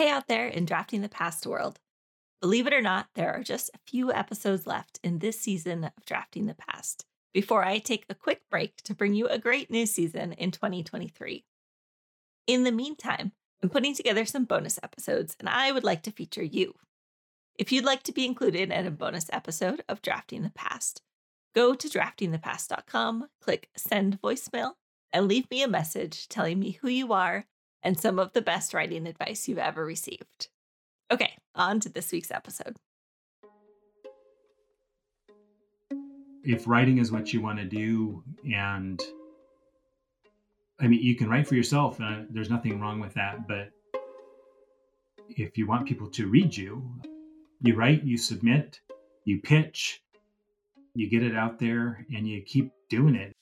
Hey, out there in Drafting the Past world. Believe it or not, there are just a few episodes left in this season of Drafting the Past before I take a quick break to bring you a great new season in 2023. In the meantime, I'm putting together some bonus episodes and I would like to feature you. If you'd like to be included in a bonus episode of Drafting the Past, go to draftingthepast.com, click send voicemail, and leave me a message telling me who you are and some of the best writing advice you've ever received. Okay, on to this week's episode. If writing is what you want to do, and I mean, you can write for yourself, and there's nothing wrong with that. But if you want people to read you, you write, you submit, you pitch, you get it out there, and you keep doing it.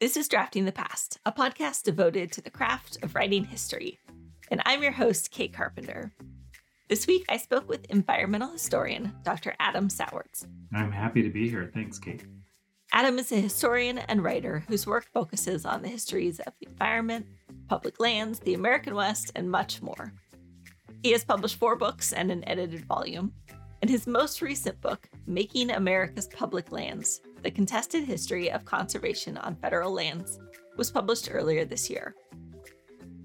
This is Drafting the Past, a podcast devoted to the craft of writing history. And I'm your host, Kate Carpenter. This week, I spoke with environmental historian Dr. Adam Sowards. I'm happy to be here. Thanks, Kate. Adam is a historian and writer whose work focuses on the histories of the environment, public lands, the American West, and much more. He has published four books and an edited volume, and his most recent book, Making America's Public Lands the Contested History of Conservation on Federal Lands, was published earlier this year.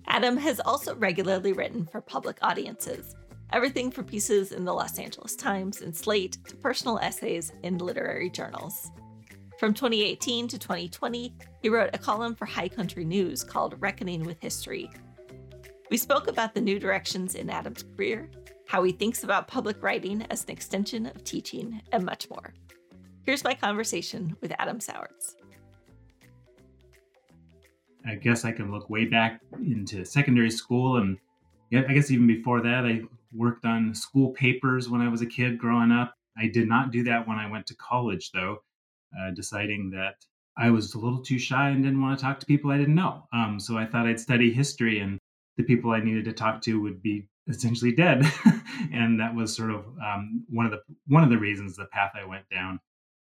Adam has also regularly written for public audiences, everything from pieces in the Los Angeles Times and Slate to personal essays in literary journals. From 2018 to 2020, he wrote a column for High Country News called Reckoning with History. We spoke about the new directions in Adam's career, how he thinks about public writing as an extension of teaching, and much more. Here's my conversation with Adam Sowards. I guess I can look way back into secondary school, and I guess even before that, I worked on school papers when I was a kid growing up. I did not do that when I went to college, though, uh, deciding that I was a little too shy and didn't want to talk to people I didn't know. Um, so I thought I'd study history, and the people I needed to talk to would be essentially dead, and that was sort of um, one of the one of the reasons the path I went down.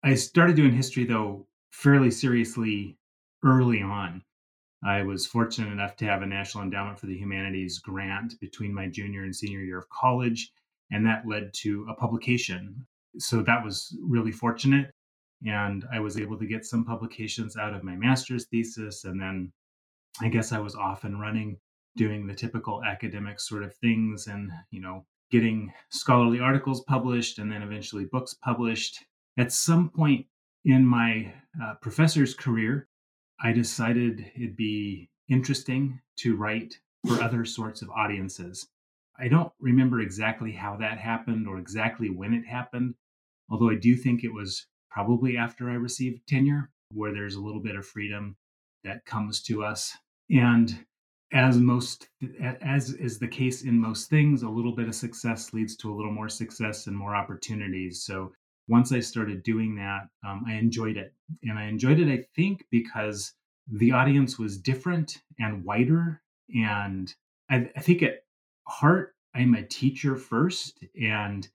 I started doing history though fairly seriously early on. I was fortunate enough to have a National Endowment for the Humanities grant between my junior and senior year of college, and that led to a publication. So that was really fortunate. And I was able to get some publications out of my master's thesis. And then I guess I was off and running doing the typical academic sort of things and, you know, getting scholarly articles published and then eventually books published at some point in my uh, professor's career, I decided it'd be interesting to write for other sorts of audiences. I don't remember exactly how that happened or exactly when it happened, although I do think it was probably after I received tenure, where there's a little bit of freedom that comes to us. And as most as is the case in most things, a little bit of success leads to a little more success and more opportunities. So once I started doing that, um, I enjoyed it. And I enjoyed it, I think, because the audience was different and wider. And I, I think at heart, I'm a teacher first. And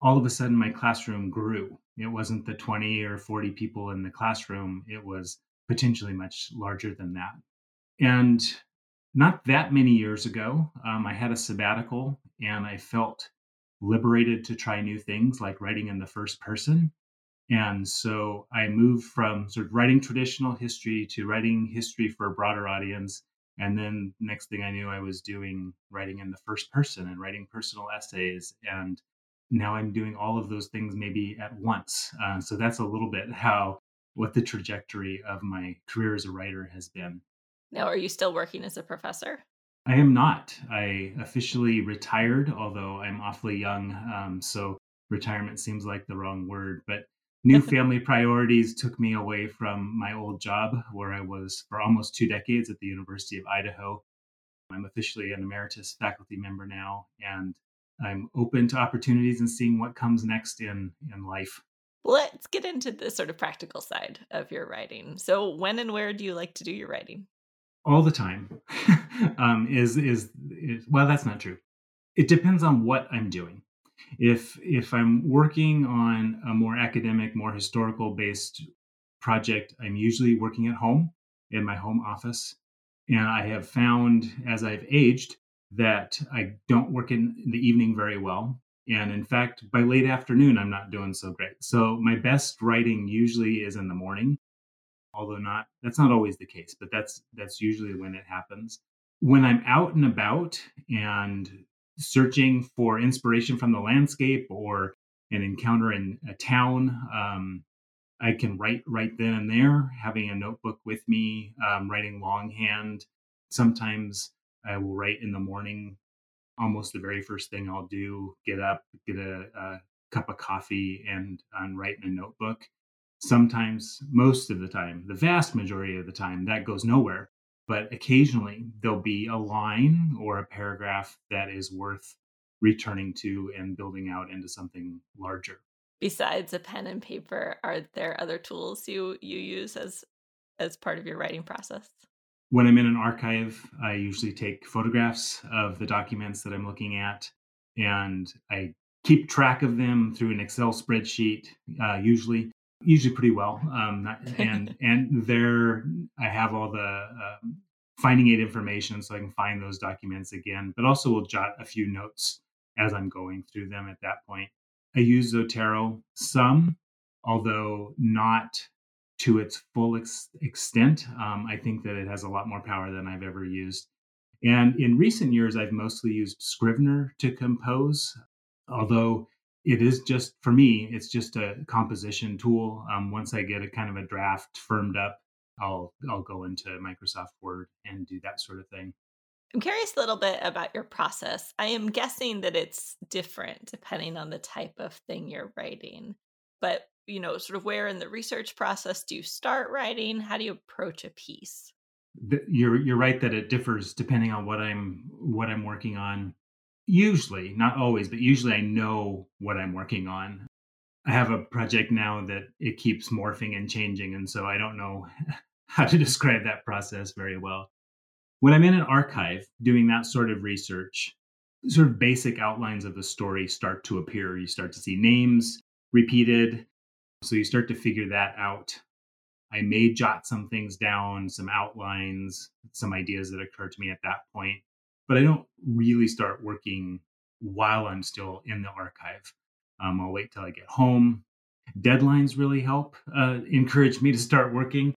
all of a sudden, my classroom grew. It wasn't the 20 or 40 people in the classroom, it was potentially much larger than that. And not that many years ago, um, I had a sabbatical and I felt liberated to try new things like writing in the first person. And so I moved from sort of writing traditional history to writing history for a broader audience. And then next thing I knew, I was doing writing in the first person and writing personal essays. And now I'm doing all of those things maybe at once. Uh, so that's a little bit how what the trajectory of my career as a writer has been. Now, are you still working as a professor? I am not. I officially retired, although I'm awfully young. Um, so retirement seems like the wrong word. But new family priorities took me away from my old job where I was for almost two decades at the University of Idaho. I'm officially an emeritus faculty member now, and I'm open to opportunities and seeing what comes next in, in life. Let's get into the sort of practical side of your writing. So, when and where do you like to do your writing? All the time um, is, is is well that's not true it depends on what i'm doing if if i'm working on a more academic more historical based project i'm usually working at home in my home office and i have found as i've aged that I don't work in the evening very well. And in fact, by late afternoon, I'm not doing so great. So my best writing usually is in the morning, although not that's not always the case, but that's that's usually when it happens. When I'm out and about and searching for inspiration from the landscape or an encounter in a town, um, I can write right then and there, having a notebook with me, um, writing longhand. Sometimes I will write in the morning almost the very first thing I'll do, get up, get a, a cup of coffee, and, and write in a notebook. Sometimes, most of the time, the vast majority of the time, that goes nowhere. But occasionally, there'll be a line or a paragraph that is worth returning to and building out into something larger. Besides a pen and paper, are there other tools you you use as as part of your writing process? When I'm in an archive, I usually take photographs of the documents that I'm looking at, and I keep track of them through an Excel spreadsheet. Uh, usually, usually pretty well. Um, and and there, I have all the um, finding aid information, so I can find those documents again. But also, will jot a few notes as I'm going through them at that point. I use Zotero some, although not to its full ex- extent. Um, I think that it has a lot more power than I've ever used. And in recent years, I've mostly used Scrivener to compose, although it is just, for me, it's just a composition tool. Um, once I get a kind of a draft firmed up, I'll, I'll go into Microsoft Word and do that sort of thing. I'm curious a little bit about your process. I am guessing that it's different depending on the type of thing you're writing. But you know, sort of where in the research process do you start writing? How do you approach a piece? You're you're right that it differs depending on what I'm what I'm working on. Usually, not always, but usually I know what I'm working on. I have a project now that it keeps morphing and changing, and so I don't know how to describe that process very well. When I'm in an archive doing that sort of research, sort of basic outlines of the story start to appear. You start to see names repeated, so you start to figure that out. I may jot some things down, some outlines, some ideas that occur to me at that point, but I don't really start working while I'm still in the archive. Um, I'll wait till I get home. Deadlines really help uh, encourage me to start working.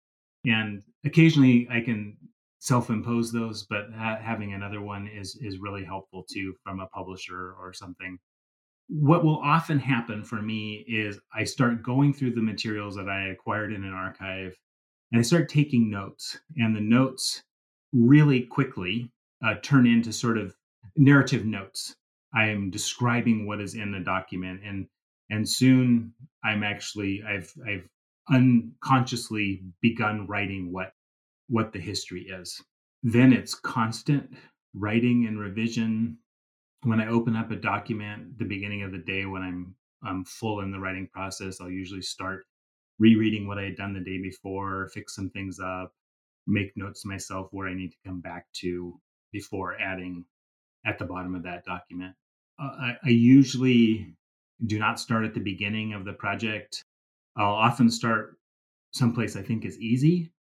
And occasionally I can self-impose those, but ha- having another one is is really helpful too from a publisher or something what will often happen for me is I start going through the materials that I acquired in an archive and I start taking notes. And the notes really quickly uh, turn into sort of narrative notes. I am describing what is in the document and and soon I'm actually I've I've unconsciously begun writing what what the history is. Then it's constant writing and revision, when I open up a document the beginning of the day when I'm I'm full in the writing process, I'll usually start rereading what I had done the day before, fix some things up, make notes myself where I need to come back to before adding at the bottom of that document. Uh, I, I usually do not start at the beginning of the project. I'll often start someplace I think is easy.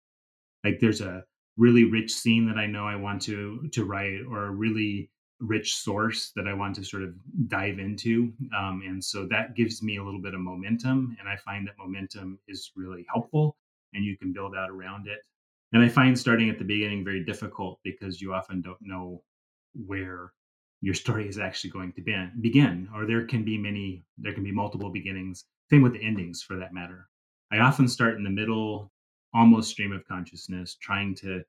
Like there's a really rich scene that I know I want to to write, or a really rich source that I want to sort of dive into. Um, and so that gives me a little bit of momentum. And I find that momentum is really helpful and you can build out around it. And I find starting at the beginning very difficult because you often don't know where your story is actually going to be, begin, or there can be many, there can be multiple beginnings. Same with the endings for that matter. I often start in the middle, almost stream of consciousness, trying to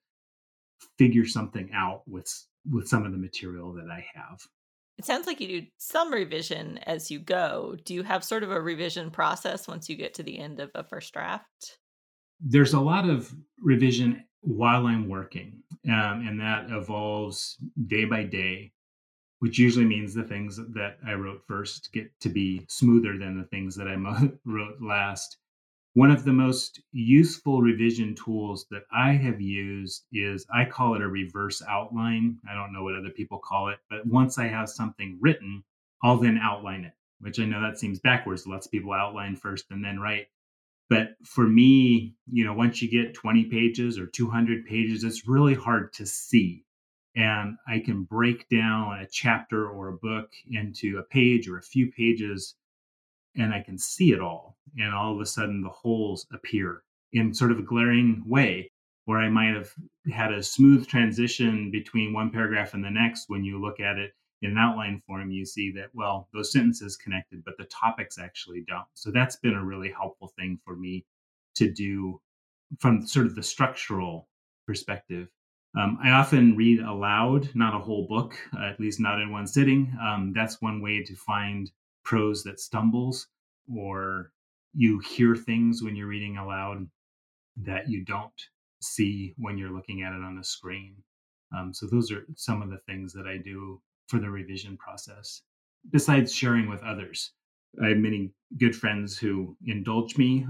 figure something out with with some of the material that I have. It sounds like you do some revision as you go. Do you have sort of a revision process once you get to the end of a first draft? There's a lot of revision while I'm working, um, and that evolves day by day, which usually means the things that I wrote first get to be smoother than the things that I wrote last. One of the most useful revision tools that I have used is I call it a reverse outline. I don't know what other people call it, but once I have something written, I'll then outline it, which I know that seems backwards. Lots of people outline first and then write. But for me, you know, once you get 20 pages or 200 pages, it's really hard to see. and I can break down a chapter or a book into a page or a few pages and I can see it all. And all of a sudden, the holes appear in sort of a glaring way where I might have had a smooth transition between one paragraph and the next. When you look at it in an outline form, you see that, well, those sentences connected, but the topics actually don't. So that's been a really helpful thing for me to do from sort of the structural perspective. Um, I often read aloud, not a whole book, at least not in one sitting. Um, that's one way to find prose that stumbles, or you hear things when you're reading aloud that you don't see when you're looking at it on the screen. Um, so, those are some of the things that I do for the revision process, besides sharing with others. I have many good friends who indulge me.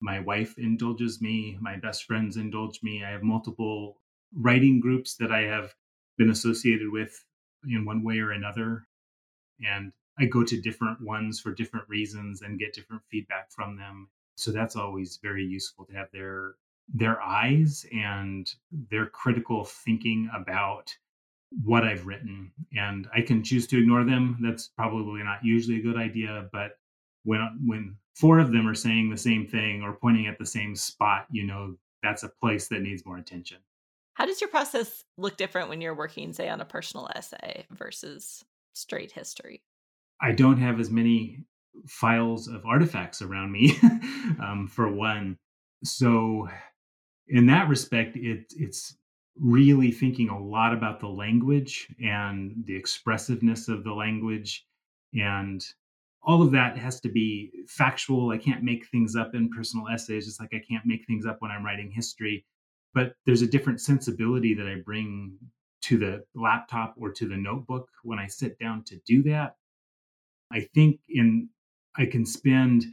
My wife indulges me. My best friends indulge me. I have multiple writing groups that I have been associated with in one way or another. And I go to different ones for different reasons and get different feedback from them. So that's always very useful to have their their eyes and their critical thinking about what I've written. And I can choose to ignore them. That's probably not usually a good idea, but when when four of them are saying the same thing or pointing at the same spot, you know that's a place that needs more attention. How does your process look different when you're working, say, on a personal essay versus straight history? I don't have as many files of artifacts around me, um, for one. So, in that respect, it, it's really thinking a lot about the language and the expressiveness of the language. And all of that has to be factual. I can't make things up in personal essays, just like I can't make things up when I'm writing history but there's a different sensibility that I bring to the laptop or to the notebook when I sit down to do that. I think in I can spend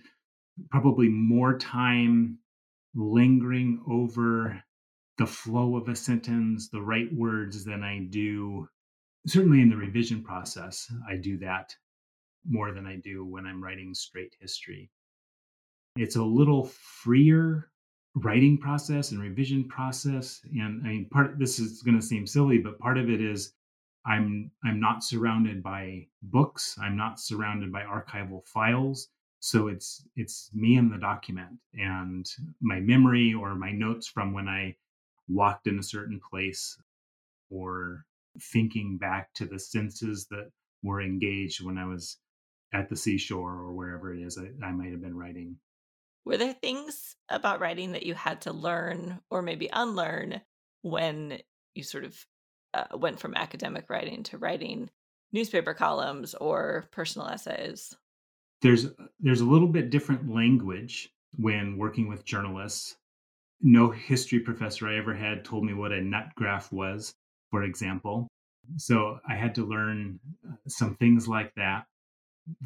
probably more time lingering over the flow of a sentence, the right words than I do certainly in the revision process. I do that more than I do when I'm writing straight history. It's a little freer writing process and revision process and i mean part this is going to seem silly but part of it is i'm i'm not surrounded by books i'm not surrounded by archival files so it's it's me and the document and my memory or my notes from when i walked in a certain place or thinking back to the senses that were engaged when i was at the seashore or wherever it is I, I might have been writing were there things about writing that you had to learn or maybe unlearn when you sort of uh, went from academic writing to writing newspaper columns or personal essays? There's there's a little bit different language when working with journalists. No history professor I ever had told me what a nut graph was, for example. So I had to learn uh, some things like that.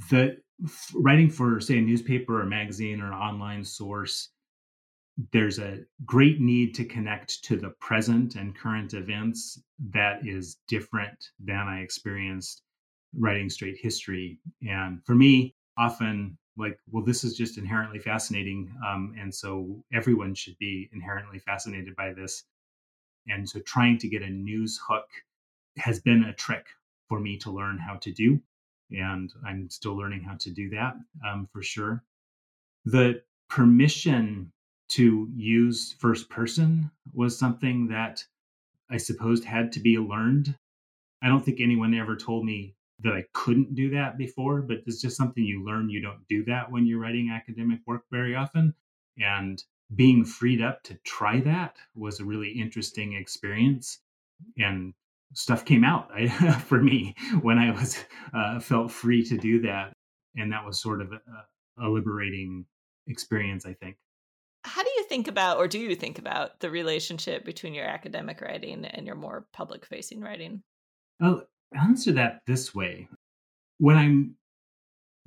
The writing for say a newspaper or magazine or an online source there's a great need to connect to the present and current events that is different than i experienced writing straight history and for me often like well this is just inherently fascinating um, and so everyone should be inherently fascinated by this and so trying to get a news hook has been a trick for me to learn how to do and I'm still learning how to do that um, for sure. The permission to use first person was something that I supposed had to be learned. I don't think anyone ever told me that I couldn't do that before, but it's just something you learn. You don't do that when you're writing academic work very often. And being freed up to try that was a really interesting experience. And stuff came out I, for me when I was uh, felt free to do that, and that was sort of a, a liberating experience. I think. How do you think about, or do you think about, the relationship between your academic writing and your more public-facing writing? I'll answer that this way: when I'm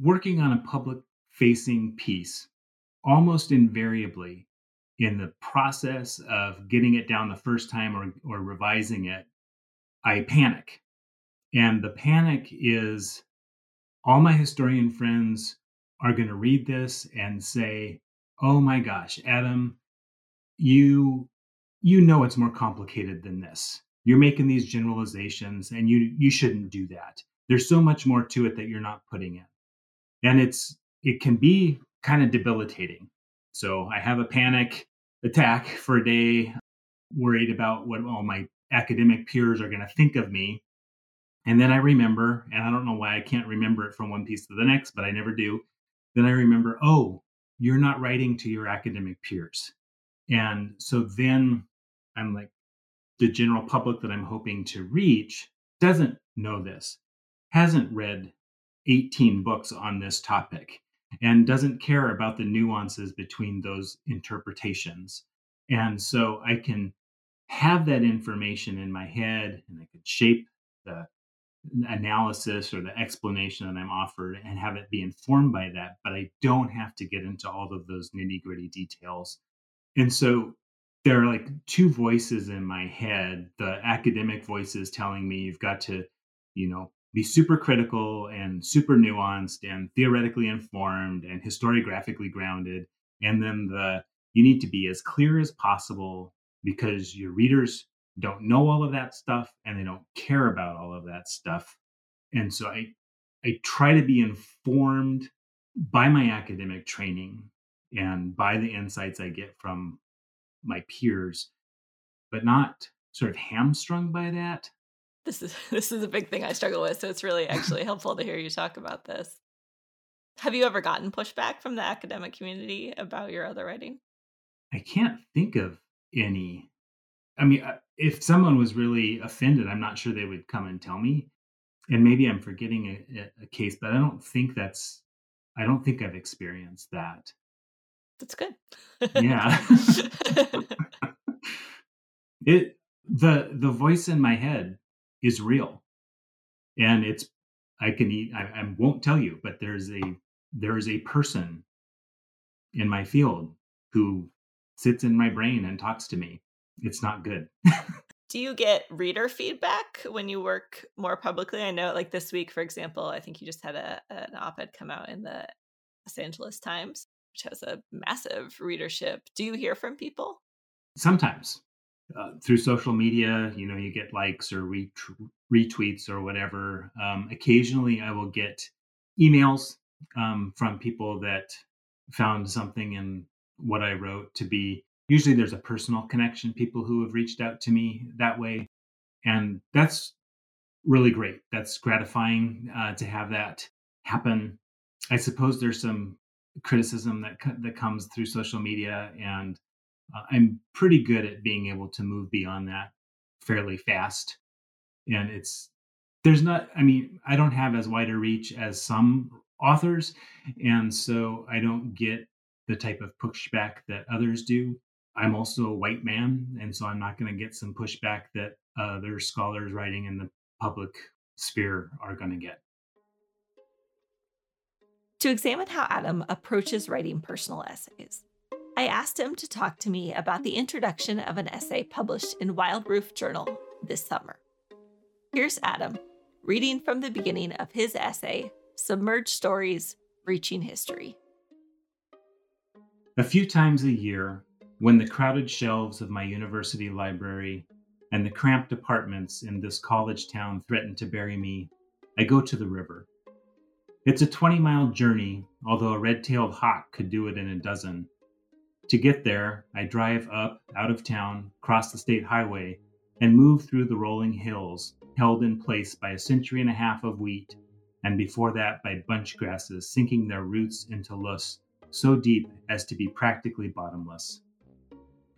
working on a public-facing piece, almost invariably in the process of getting it down the first time or, or revising it, I panic. And the panic is all my historian friends are going to read this and say, "Oh my gosh, Adam, you you know it's more complicated than this. You're making these generalizations and you you shouldn't do that. There's so much more to it that you're not putting in. And it's it can be kind of debilitating. So I have a panic attack for a day, worried about what all my academic peers are going to think of me. And then I remember, and I don't know why I can't remember it from one piece to the next, but I never do. Then I remember, oh, you're not writing to your academic peers. And so then I'm like, the general public that I'm hoping to reach doesn't know this, hasn't read 18 books on this topic, and doesn't care about the nuances between those interpretations. And so I can have that information in my head and I can shape the analysis or the explanation that I'm offered and have it be informed by that, but I don't have to get into all of those nitty gritty details. And so there are like two voices in my head the academic voices telling me you've got to, you know, be super critical and super nuanced and theoretically informed and historiographically grounded. And then the you need to be as clear as possible because your readers don't know all of that stuff and they don't care about all of that stuff. And so I I try to be informed by my academic training and by the insights I get from my peers, but not sort of hamstrung by that. This is this is a big thing I struggle with, so it's really actually helpful to hear you talk about this. Have you ever gotten pushback from the academic community about your other writing? I can't think of any. I mean, uh, if someone was really offended, I'm not sure they would come and tell me. And maybe I'm forgetting a, a case, but I don't think that's. I don't think I've experienced that. That's good. yeah. it the the voice in my head is real, and it's I can eat. I, I won't tell you, but there's a there is a person in my field who sits in my brain and talks to me. It's not good. Do you get reader feedback when you work more publicly? I know, like this week, for example, I think you just had a, an op ed come out in the Los Angeles Times, which has a massive readership. Do you hear from people? Sometimes. Uh, through social media, you know, you get likes or retweets or whatever. Um, occasionally, I will get emails um, from people that found something in what I wrote to be usually there's a personal connection, people who have reached out to me that way. And that's really great. That's gratifying uh, to have that happen. I suppose there's some criticism that that comes through social media, and uh, I'm pretty good at being able to move beyond that fairly fast. And it's there's not. I mean, I don't have as wide a reach as some authors, and so I don't get the type of pushback that others do. I'm also a white man, and so I'm not going to get some pushback that other scholars writing in the public sphere are going to get. To examine how Adam approaches writing personal essays, I asked him to talk to me about the introduction of an essay published in Wild Roof Journal this summer. Here's Adam reading from the beginning of his essay, Submerged Stories Reaching History. A few times a year, when the crowded shelves of my university library and the cramped apartments in this college town threaten to bury me, I go to the river. It's a 20 mile journey, although a red tailed hawk could do it in a dozen. To get there, I drive up, out of town, cross the state highway, and move through the rolling hills, held in place by a century and a half of wheat, and before that by bunch grasses sinking their roots into loess so deep as to be practically bottomless.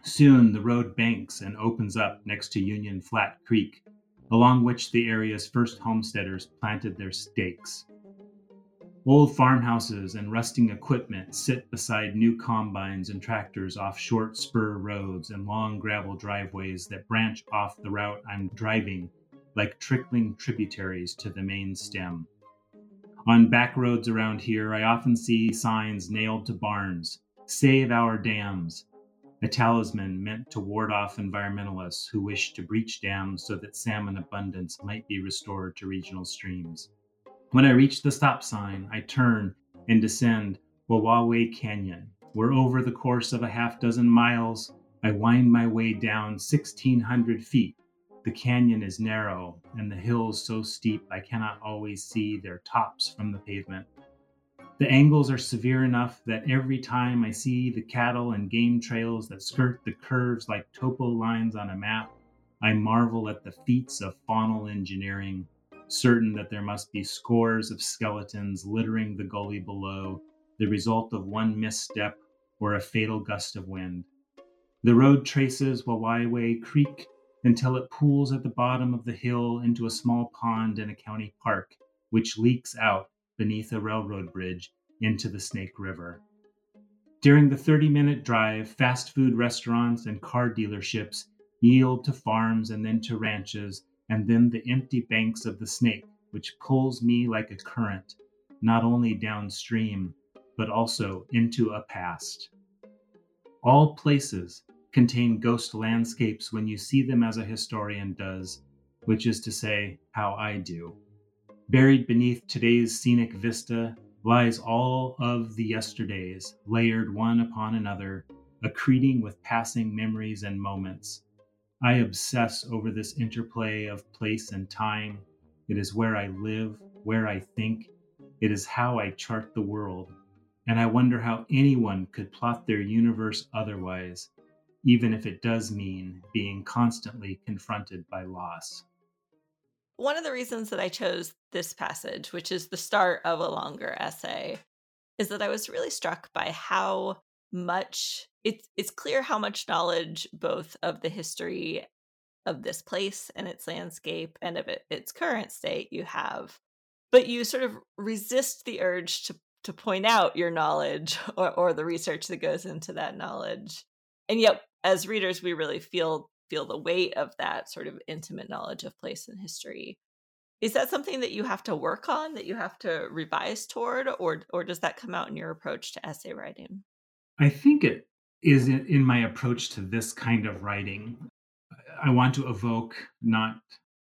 Soon the road banks and opens up next to Union Flat Creek, along which the area's first homesteaders planted their stakes. Old farmhouses and rusting equipment sit beside new combines and tractors off short spur roads and long gravel driveways that branch off the route I'm driving like trickling tributaries to the main stem. On back roads around here, I often see signs nailed to barns Save our dams, a talisman meant to ward off environmentalists who wish to breach dams so that salmon abundance might be restored to regional streams. When I reach the stop sign, I turn and descend Wawawai Canyon, where over the course of a half dozen miles, I wind my way down 1,600 feet. The canyon is narrow, and the hills so steep I cannot always see their tops from the pavement. The angles are severe enough that every time I see the cattle and game trails that skirt the curves like topo lines on a map, I marvel at the feats of faunal engineering, certain that there must be scores of skeletons littering the gully below, the result of one misstep or a fatal gust of wind. The road traces Wawawai Creek until it pools at the bottom of the hill into a small pond in a county park, which leaks out beneath a railroad bridge into the Snake River. During the 30 minute drive, fast food restaurants and car dealerships yield to farms and then to ranches, and then the empty banks of the Snake, which pulls me like a current, not only downstream, but also into a past. All places contain ghost landscapes when you see them as a historian does, which is to say, how I do. Buried beneath today's scenic vista lies all of the yesterdays, layered one upon another, accreting with passing memories and moments. I obsess over this interplay of place and time. It is where I live, where I think. It is how I chart the world. And I wonder how anyone could plot their universe otherwise even if it does mean being constantly confronted by loss. One of the reasons that I chose this passage, which is the start of a longer essay, is that I was really struck by how much it's it's clear how much knowledge both of the history of this place and its landscape and of it, its current state you have but you sort of resist the urge to to point out your knowledge or, or the research that goes into that knowledge. And yet as readers we really feel feel the weight of that sort of intimate knowledge of place and history. Is that something that you have to work on that you have to revise toward or or does that come out in your approach to essay writing i think it is in my approach to this kind of writing i want to evoke not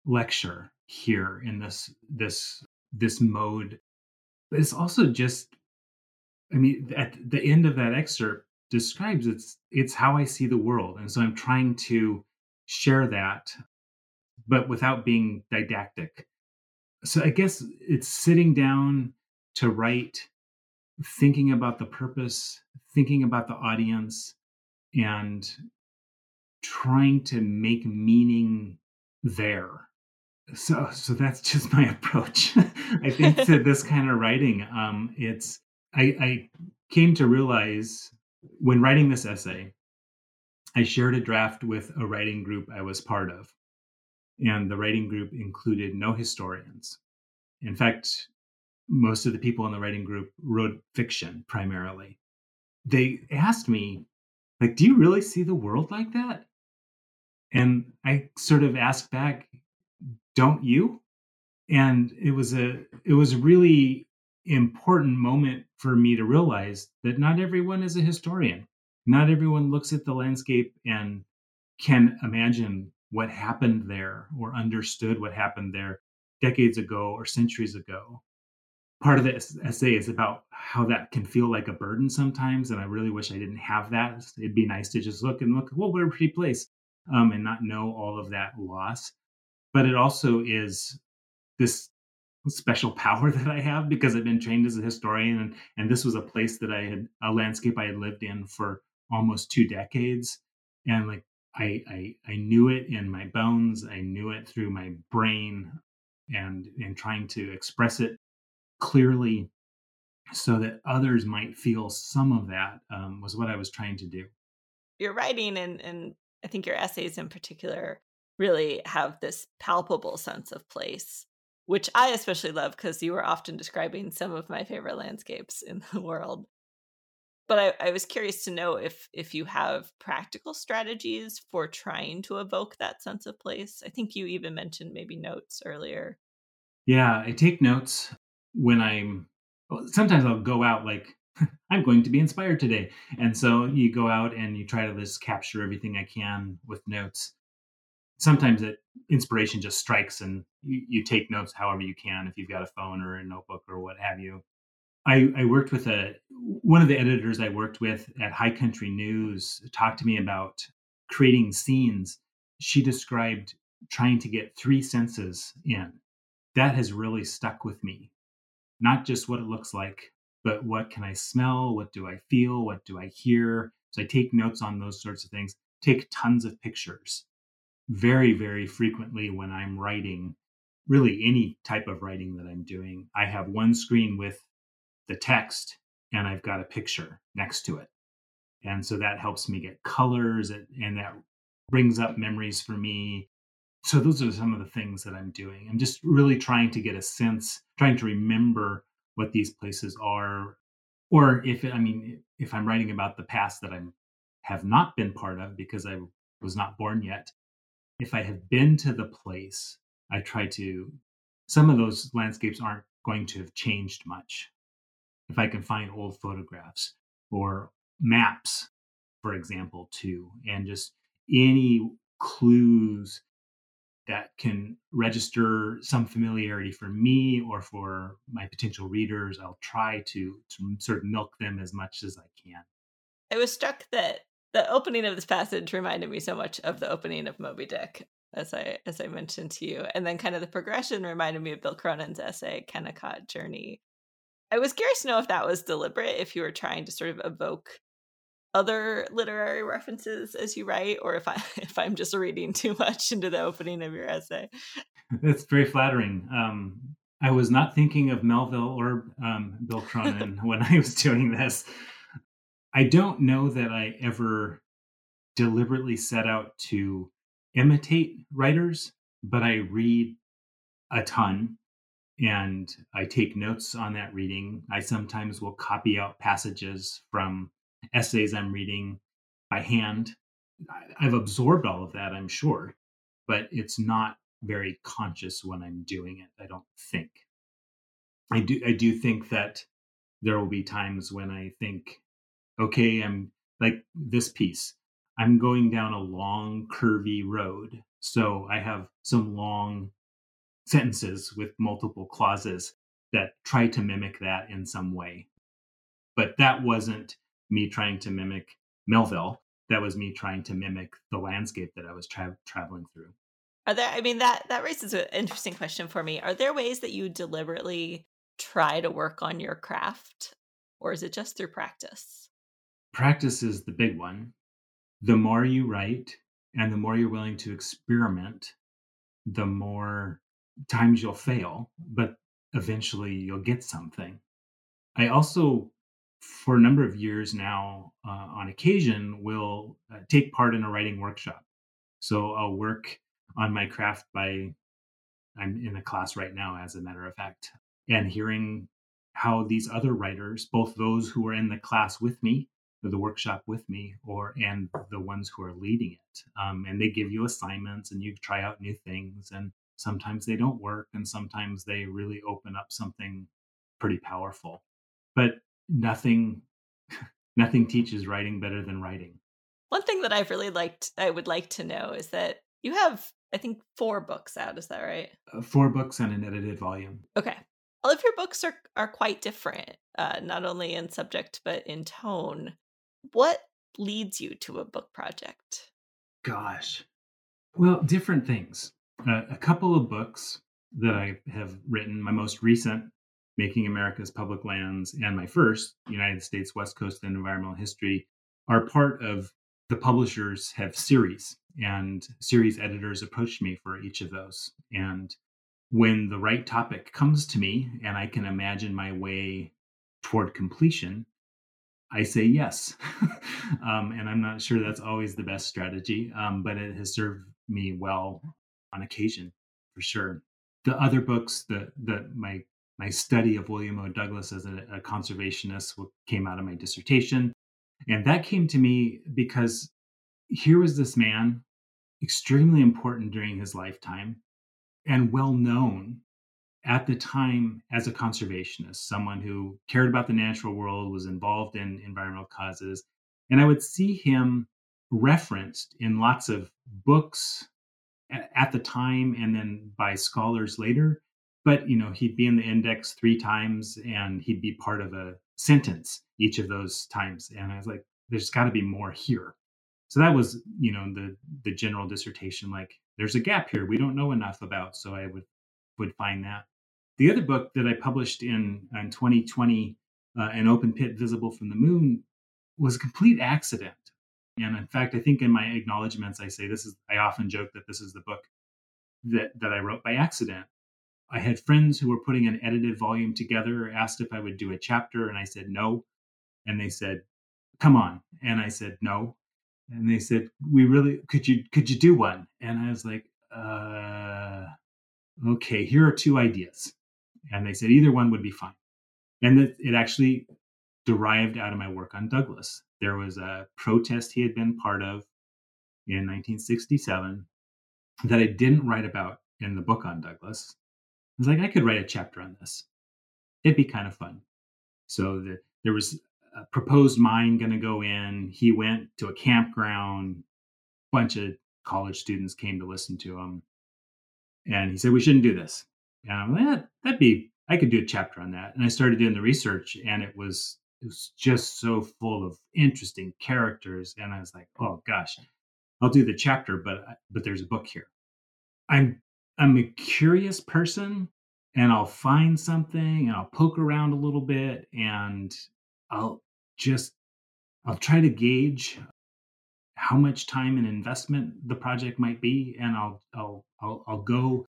lecture here in this this this mode but it's also just i mean at the end of that excerpt describes it's it's how I see the world. And so I'm trying to share that, but without being didactic. So I guess it's sitting down to write, thinking about the purpose, thinking about the audience, and trying to make meaning there. So so that's just my approach. I think to this kind of writing. Um, it's I, I came to realize when writing this essay, I shared a draft with a writing group I was part of. And the writing group included no historians. In fact, most of the people in the writing group wrote fiction primarily. They asked me, like, do you really see the world like that? And I sort of asked back, don't you? And it was a it was really important moment for me to realize that not everyone is a historian. Not everyone looks at the landscape and can imagine what happened there or understood what happened there decades ago or centuries ago. Part of the essay is about how that can feel like a burden sometimes, and I really wish I didn't have that. It'd be nice to just look and look, well, what a pretty place, um, and not know all of that loss. But it also is this special power that I have because I've been trained as a historian and, and this was a place that I had a landscape I had lived in for almost two decades. And like I, I I knew it in my bones, I knew it through my brain and and trying to express it clearly so that others might feel some of that um, was what I was trying to do. Your writing and and I think your essays in particular really have this palpable sense of place which I especially love because you were often describing some of my favorite landscapes in the world. But I, I, was curious to know if if you have practical strategies for trying to evoke that sense of place. I think you even mentioned maybe notes earlier. Yeah, I take notes when I'm. Sometimes I'll go out like I'm going to be inspired today, and so you go out and you try to just capture everything I can with notes sometimes that inspiration just strikes and you, you, take notes however you can if you've got a phone or a notebook or what have you I, I worked with a one of the editors i worked with at high country news talked to me about creating scenes she described trying to get three senses in. That has really stuck with me. Not just what it looks like, but what can I smell? What do I feel? What do I hear? So I take notes on those sorts of things, take tons of pictures. Very, very frequently when I'm writing, really any type of writing that I'm doing, I have one screen with the text and I've got a picture next to it. And so that helps me get colors and that brings up memories for me. So those are some of the things that I'm doing. I'm just really trying to get a sense, trying to remember what these places are. Or if, I mean, if I'm writing about the past that I have not been part of because I was not born yet, if I have been to the place, I try to, some of those landscapes aren't going to have changed much. If I can find old photographs or maps, for example, too, and just any clues that can register some familiarity for me or for my potential readers, I'll try to, to sort of milk them as much as I can. I was struck that the opening of this passage reminded me so much of the opening of Moby Dick, as I as I mentioned to you, and then kind of the progression reminded me of Bill Cronon's essay Kennecott Journey. I was curious to know if that was deliberate, if you were trying to sort of evoke other literary references as you write or if i if i'm just reading too much into the opening of your essay? That's very flattering. Um i was not thinking of melville or um, bill cronon when i was doing this. I don't know that i ever deliberately set out to imitate writers but i read a ton and i take notes on that reading. I sometimes will copy out passages from essays I'm reading by hand. I've absorbed all of that, I'm sure, but it's not very conscious when I'm doing it. I don't think. I do. I do think that there will be times when I think, okay, I'm like this piece. I'm going down a long, curvy road, so I have some long sentences with multiple clauses that try to mimic that in some way. But that wasn't me trying to mimic Melville. That was me trying to mimic the landscape that I was tra- traveling through. Are there? I mean that that raises an interesting question for me. Are there ways that you deliberately try to work on your craft, or is it just through practice? Practice is the big one. The more you write, and the more you're willing to experiment, the more times you'll fail, but eventually you'll get something. I also for a number of years now, uh, on occasion, will uh, take part in a writing workshop. So I'll work on my craft by, I'm in a class right now, as a matter of fact, and hearing how these other writers, both those who are in the class with me, the workshop with me, or and the ones who are leading it, um, and they give you assignments and you try out new things, and sometimes they don't work, and sometimes they really open up something pretty powerful. But nothing nothing teaches writing better than writing. One thing that I've really liked I would like to know is that you have I think four books out, is that right? Uh, four books and an edited volume. Okay. All of your books are are quite different, uh, not only in subject but in tone. What leads you to a book project? Gosh. Well, different things. Uh, a couple of books that I have written. My most recent Making America's Public Lands, and my first, United States West Coast and Environmental History, are part of the publishers have series, and series editors approached me for each of those. And when the right topic comes to me and I can imagine my way toward completion, I say yes. um, and I'm not sure that's always the best strategy, um, but it has served me well on occasion for sure. The other books that, that my my study of William O. Douglas as a, a conservationist came out of my dissertation. And that came to me because here was this man, extremely important during his lifetime and well known at the time as a conservationist, someone who cared about the natural world, was involved in environmental causes. And I would see him referenced in lots of books at the time and then by scholars later but you know he'd be in the index three times and he'd be part of a sentence each of those times and i was like there's got to be more here so that was you know the the general dissertation like there's a gap here we don't know enough about. So I would would find that. The other book that I published in in 2020, uh, an open pit visible from the moon, was a complete accident. And in fact, I think in my acknowledgments, I say this is, I often joke that this is the book that, that I wrote by accident. I had friends who were putting an edited volume together, asked if I would do a chapter, and I said no. And they said, come on. And I said no. And they said, we really, could you, could you do one? And I was like, uh, okay, here are two ideas. And they said either one would be fine. And it, it actually derived out of my work on Douglas. There was a protest he had been part of in 1967 that I didn't write about in the book on Douglas. I was like, I could write a chapter on this. It'd be kind of fun. So the, there was a proposed mine going to go in. He went to a campground. A bunch of college students came to listen to him. And he said, We shouldn't do this. And I'm like, that, that'd be, I could do a chapter on that. And I started doing the research, and it was it was just so full of interesting characters and i was like oh gosh i'll do the chapter but but there's a book here i'm i'm a curious person and i'll find something and i'll poke around a little bit and i'll just i'll try to gauge how much time and investment the project might be and i'll i'll i'll, I'll go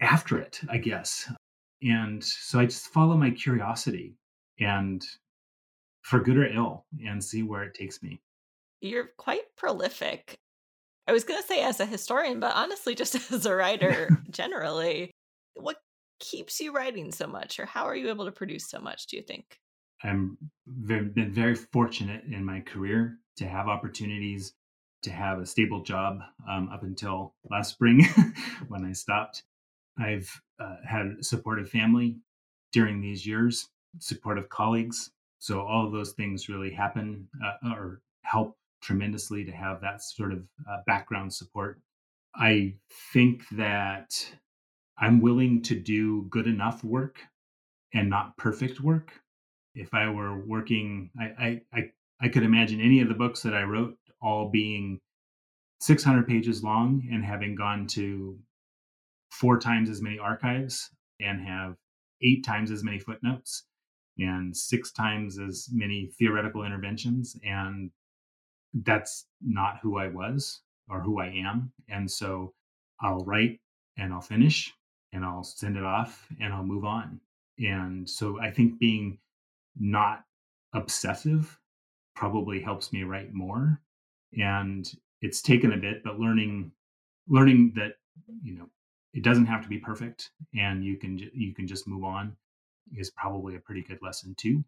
after it i guess and so i just follow my curiosity and for good or ill and see where it takes me. You're quite prolific. I was going to say as a historian, but honestly, just as a writer generally, what keeps you writing so much, or how are you able to produce so much, do you think? I've been very fortunate in my career to have opportunities to have a stable job um, up until last spring when I stopped. I've uh, had a supportive family during these years, supportive colleagues, so all of those things really happen uh, or help tremendously to have that sort of uh, background support. I think that I'm willing to do good enough work and not perfect work. If I were working, I, I, I, I could imagine any of the books that I wrote all being 600 pages long and having gone to four times as many archives and have eight times as many footnotes and six times as many theoretical interventions. And that's not who I was or who I am. And so I'll write and I'll finish and I'll send it off and I'll move on. And so I think being not obsessive probably helps me write more. And it's taken a bit, but learning learning that you know it doesn't have to be perfect and you can you can just move on is probably a pretty good lesson too.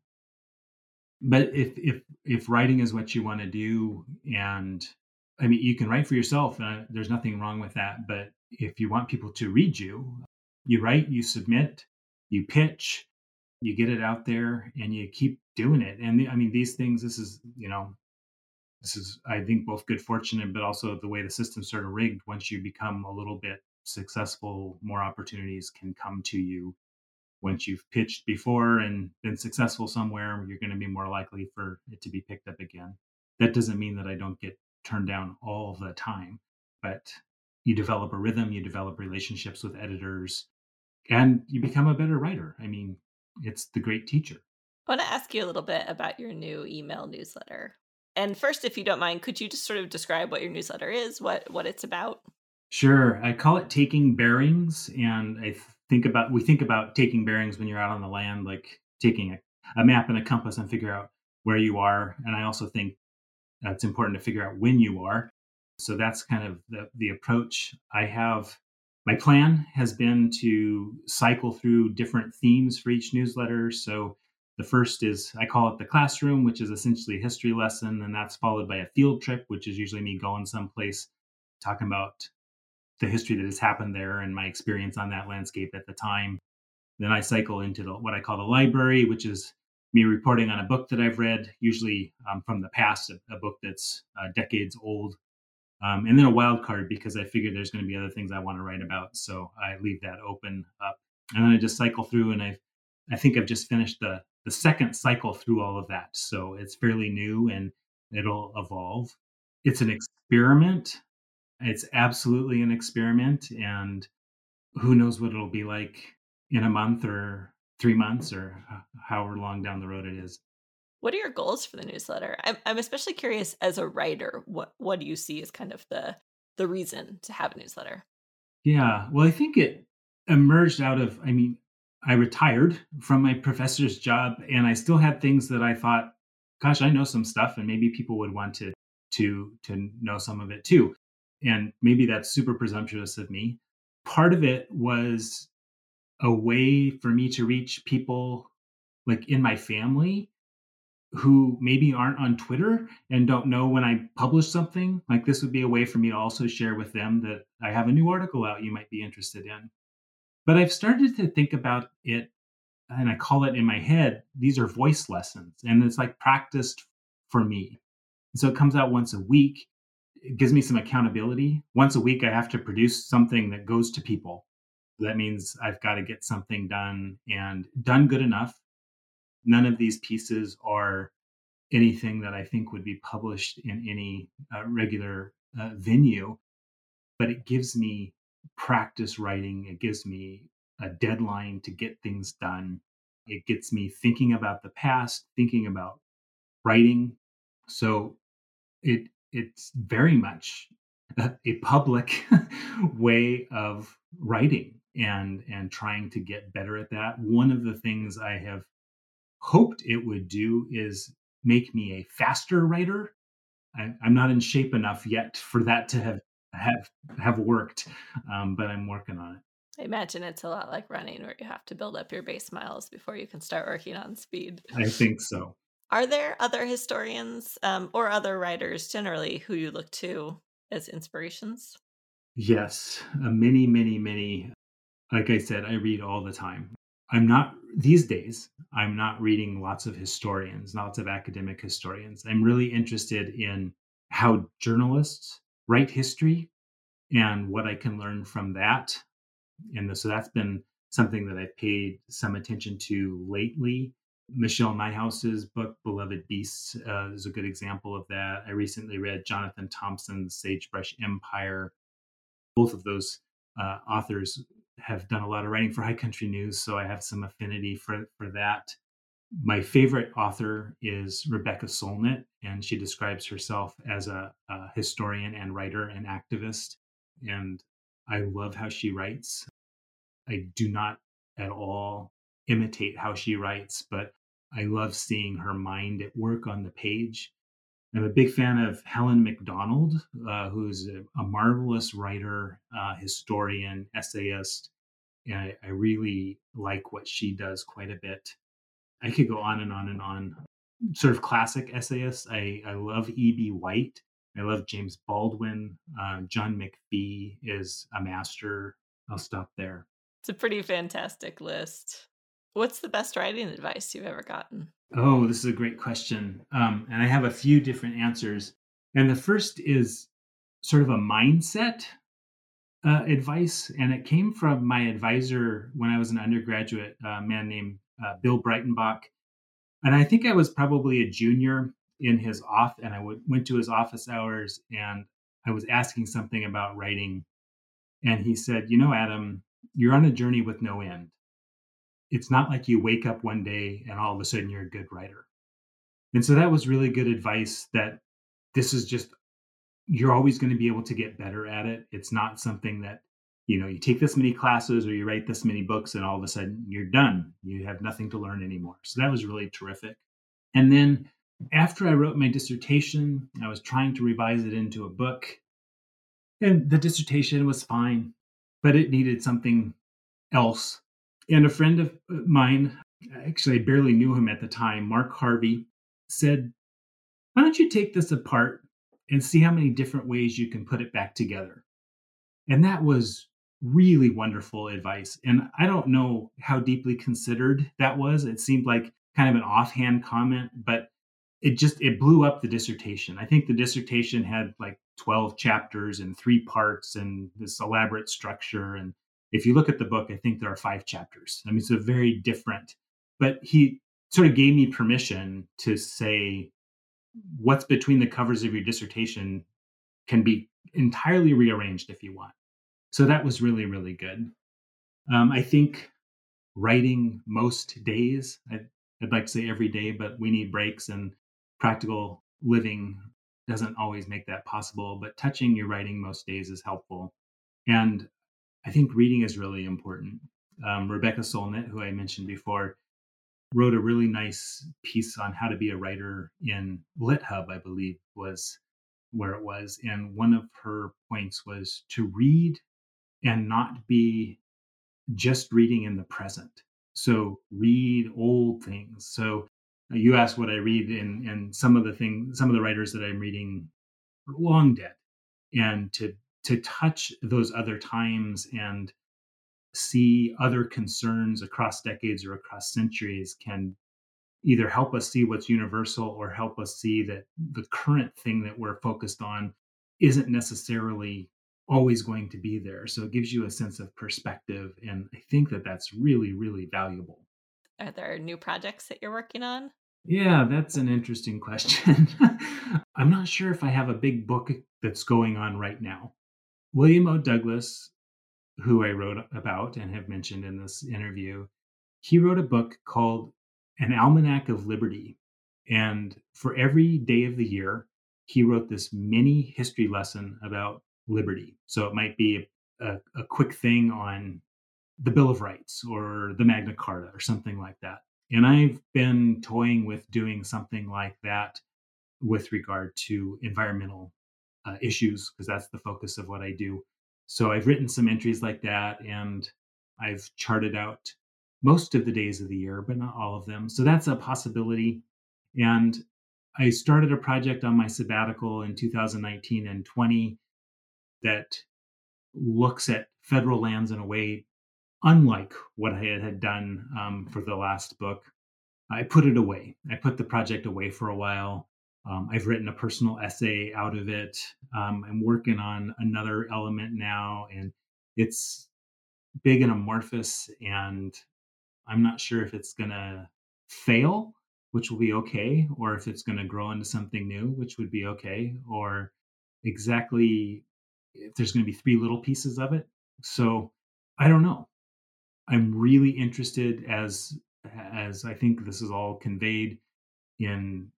But if if if writing is what you want to do, and I mean, you can write for yourself. Uh, there's nothing wrong with that. But if you want people to read you, you write, you submit, you pitch, you get it out there, and you keep doing it. And I mean, these things. This is you know, this is I think both good fortune, but also the way the system's sort of rigged. Once you become a little bit successful, more opportunities can come to you once you've pitched before and been successful somewhere, you're going to be more likely for it to be picked up again. That doesn't mean that I don't get turned down all the time, but you develop a rhythm, you develop relationships with editors, and you become a better writer. I mean, it's the great teacher. I want to ask you a little bit about your new email newsletter. And first, if you don't mind, could you just sort of describe what your newsletter is, what what it's about? Sure. I call it taking bearings, and I think about we think about taking bearings when you're out on the land, like taking a, a map and a compass and figure out where you are. And I also think it's important to figure out when you are. So that's kind of the, the approach I have. My plan has been to cycle through different themes for each newsletter. So the first is I call it the classroom, which is essentially a history lesson, and that's followed by a field trip, which is usually me going someplace talking about the history that has happened there and my experience on that landscape at the time. Then I cycle into the, what I call the library, which is me reporting on a book that I've read, usually um, from the past, a, a book that's uh, decades old. Um, and then a wild card because I figure there's going to be other things I want to write about. So I leave that open up. And then I just cycle through and I I think I've just finished the the second cycle through all of that. So it's fairly new and it'll evolve. It's an experiment It's absolutely an experiment, and who knows what it'll be like in a month or three months or however long down the road it is. What are your goals for the newsletter? I'm, I'm especially curious as a writer, what, what do you see as kind of the, the reason to have a newsletter? Yeah, well, I think it emerged out of, I mean, I retired from my professor's job and I still had things that I thought, gosh, I know some stuff and maybe people would want to to to know some of it too. And maybe that's super presumptuous of me. Part of it was a way for me to reach people like in my family who maybe aren't on Twitter and don't know when I publish something. Like this would be a way for me to also share with them that I have a new article out you might be interested in. But I've started to think about it and I call it in my head, these are voice lessons. And it's like practiced for me. so it comes out once a week. It gives me some accountability. Once a week, I have to produce something that goes to people. That means I've got to get something done and done good enough. None of these pieces are anything that I think would be published in any uh, regular uh, venue, but it gives me practice writing. It gives me a deadline to get things done. It gets me thinking about the past, thinking about writing. So it it's very much a, a public way of writing and and trying to get better at that. One of the things I have hoped it would do is make me a faster writer. I, am not in shape enough yet for that to have have have worked, um, but I'm working on it. I imagine it's a lot like running, where you have to build up your base miles before you can start working on speed. I think so. Are there other historians um, or other writers generally who you look to as inspirations? Yes, uh, many, many, many. Like I said, I read all the time. I'm not these days. I'm not reading lots of historians, lots of academic historians. I'm really interested in how journalists write history and what I can learn from that. And so that's been something that I've paid some attention to lately. Michelle Nijhuis's book, Beloved Beasts, uh, is a good example of that. I recently read Jonathan Thompson's Sagebrush Empire. Both of those uh, authors have done a lot of writing for High Country News, so I have some affinity for, for that my favorite author is Rebecca Solnit, and she describes herself as a, a, historian and writer and activist. And I love how she writes. I do not at all imitate how she writes, but I love seeing her mind at work on the page. I'm a big fan of Helen Macdonald, uh, who's a, a, marvelous writer, uh, historian, essayist. And I, I really like what she does quite a bit. I could go on and on and on. Sort of classic essayists. I, I love E.B. White. I love James Baldwin. Uh, John McPhee is a master. I'll stop there. It's a pretty fantastic list. What's the best writing advice you've ever gotten? Oh, this is a great question. Um, and I have a few different answers. And the first is sort of a mindset uh, advice. And it came from my advisor when I was an undergraduate, a man named uh, Bill Breitenbach. And I think I was probably a junior in his off, and I went to his office hours and I was asking something about writing. And he said, You know, Adam, you're on a journey with no end. It's not like you wake up one day and all of a sudden you're a good writer. And so that was really good advice that this is just, you're always going to be able to get better at it. It's not something that you know you take this many classes or you write this many books and all of a sudden you're done you have nothing to learn anymore so that was really terrific and then after i wrote my dissertation i was trying to revise it into a book and the dissertation was fine but it needed something else and a friend of uh, mine actually i barely knew him at the time mark harvey said why don't you take this apart and see how many different ways you can put it back together and that was really wonderful advice. And I don't know how deeply considered that was. It seemed like kind of an offhand comment, but it just it blew up the dissertation. I think the dissertation had like 12 chapters and three parts and this elaborate structure and if you look at the book, I think there are five chapters. I mean, it's a very different, but he sort of gave me permission to say what's between the covers of your dissertation can be entirely rearranged if you want. So that was really, really good. Um, I think writing most days, I'd, I'd like to say every day, but we need breaks and practical living doesn't always make that possible. But touching your writing most days is helpful. And I think reading is really important. Um, Rebecca Solnit, who I mentioned before, wrote a really nice piece on how to be a writer in LitHub, I believe was where it was. And one of her points was to read and not be just reading in the present. So read old things. So uh, you asked what I read, and and some of the things, some of the writers that I'm reading are long dead, and to to touch those other times and see other concerns across decades or across centuries can either help us see what's universal or help us see that the current thing that we're focused on isn't necessarily always going to be there. So it gives you a sense of perspective. And I think that that's really, really valuable. Are there new projects that you're working on? Yeah, that's an interesting question. I'm not sure if I have a big book that's going on right now. William O. Douglas, who I wrote about and have mentioned in this interview, he wrote a book called An Almanac of Liberty. And for every day of the year, he wrote this mini history lesson about liberty. So it might be a, a quick thing on the Bill of Rights or the Magna Carta or something like that. And I've been toying with doing something like that with regard to environmental uh, issues because that's the focus of what I do. So I've written some entries like that and I've charted out most of the days of the year, but not all of them. So that's a possibility. And I started a project on my sabbatical in 2019 and 20 that looks at federal lands in a way unlike what I had done um, for the last book. I put it away. I put the project away for a while. Um, I've written a personal essay out of it. Um, I'm working on another element now, and it's big and amorphous. And I'm not sure if it's going to fail, which will be okay, or if it's going to grow into something new, which would be okay, or exactly if there's going to be three little pieces of it. So I don't know. I'm really interested as as I think this is all conveyed in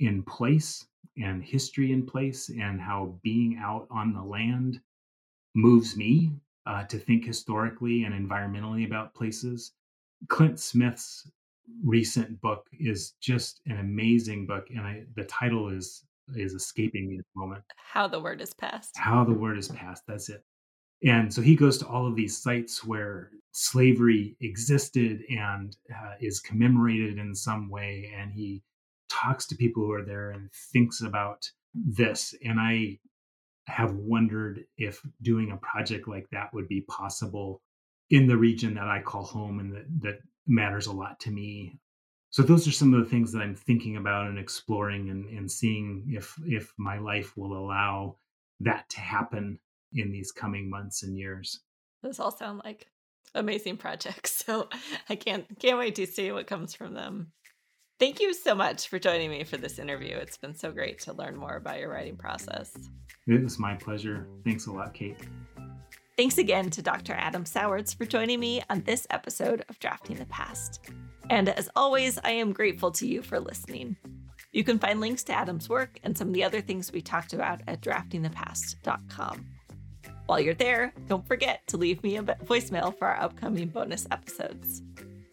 in place and history in place and how being out on the land moves me uh, to think historically and environmentally about places. Clint Smith's recent book is just an amazing book, and I, the title is is escaping me at the moment. How the word is passed. How the word is passed. That's it. And so he goes to all of these sites where slavery existed and uh, is commemorated in some way. And he talks to people who are there and thinks about this. And I have wondered if doing a project like that would be possible in the region that I call home and that, that matters a lot to me. So those are some of the things that i'm thinking about and exploring and, and seeing if if my life will allow that to happen in these coming months and years. Those all sound like amazing projects so i can't can't wait to see what comes from them thank you so much for joining me for this interview it's been so great to learn more about your writing process it was my pleasure thanks a lot kate Thanks again to Dr. Adam Sowards for joining me on this episode of Drafting the Past. And as always, I am grateful to you for listening. You can find links to Adam's work and some of the other things we talked about at draftingthepast.com. While you're there, don't forget to leave me a voicemail for our upcoming bonus episodes.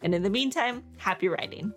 And in the meantime, happy writing.